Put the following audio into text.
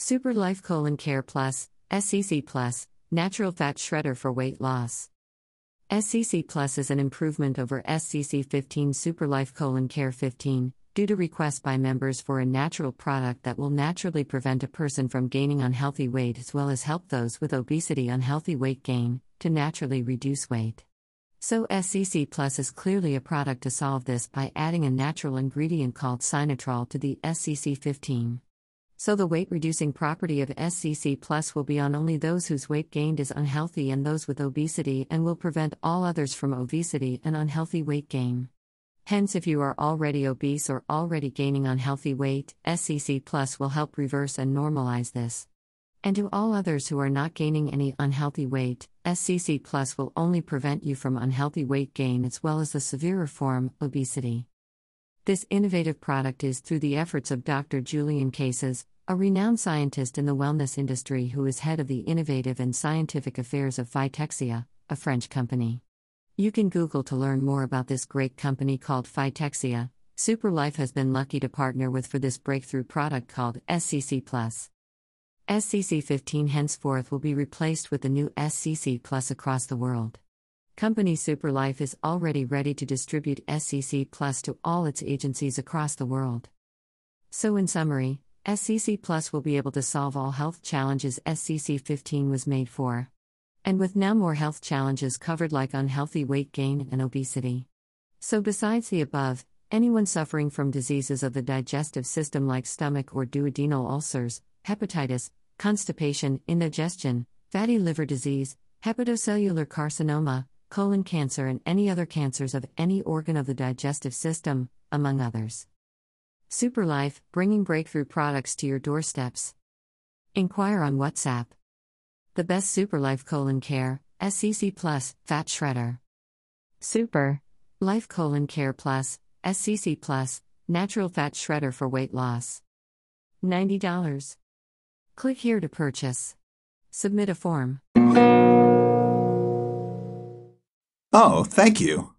Super Life Colon Care Plus, SCC Plus, Natural Fat Shredder for Weight Loss. SCC Plus is an improvement over SCC 15 Super Life Colon Care 15, due to requests by members for a natural product that will naturally prevent a person from gaining unhealthy weight as well as help those with obesity unhealthy weight gain to naturally reduce weight. So SCC Plus is clearly a product to solve this by adding a natural ingredient called Sinetrol to the SCC 15 so the weight reducing property of SCC Plus will be on only those whose weight gained is unhealthy and those with obesity and will prevent all others from obesity and unhealthy weight gain. Hence, if you are already obese or already gaining unhealthy weight, SCC Plus will help reverse and normalize this. And to all others who are not gaining any unhealthy weight, SCC Plus will only prevent you from unhealthy weight gain as well as the severer form, obesity. This innovative product is through the efforts of Dr. Julian Cases, a renowned scientist in the wellness industry who is head of the innovative and scientific affairs of Fytexia, a French company. You can Google to learn more about this great company called Fytexia. Superlife has been lucky to partner with for this breakthrough product called SCC Plus. SCC 15 henceforth will be replaced with the new SCC Plus across the world. Company Superlife is already ready to distribute SCC Plus to all its agencies across the world. So, in summary, SCC Plus will be able to solve all health challenges SCC 15 was made for. And with now more health challenges covered, like unhealthy weight gain and obesity. So, besides the above, anyone suffering from diseases of the digestive system like stomach or duodenal ulcers, hepatitis, constipation, indigestion, fatty liver disease, hepatocellular carcinoma, colon cancer, and any other cancers of any organ of the digestive system, among others. Superlife, bringing breakthrough products to your doorsteps. Inquire on WhatsApp. The best Superlife colon care, SCC Plus, Fat Shredder. Super Life colon care plus, SCC Plus, Natural Fat Shredder for weight loss. $90. Click here to purchase. Submit a form. Oh, thank you.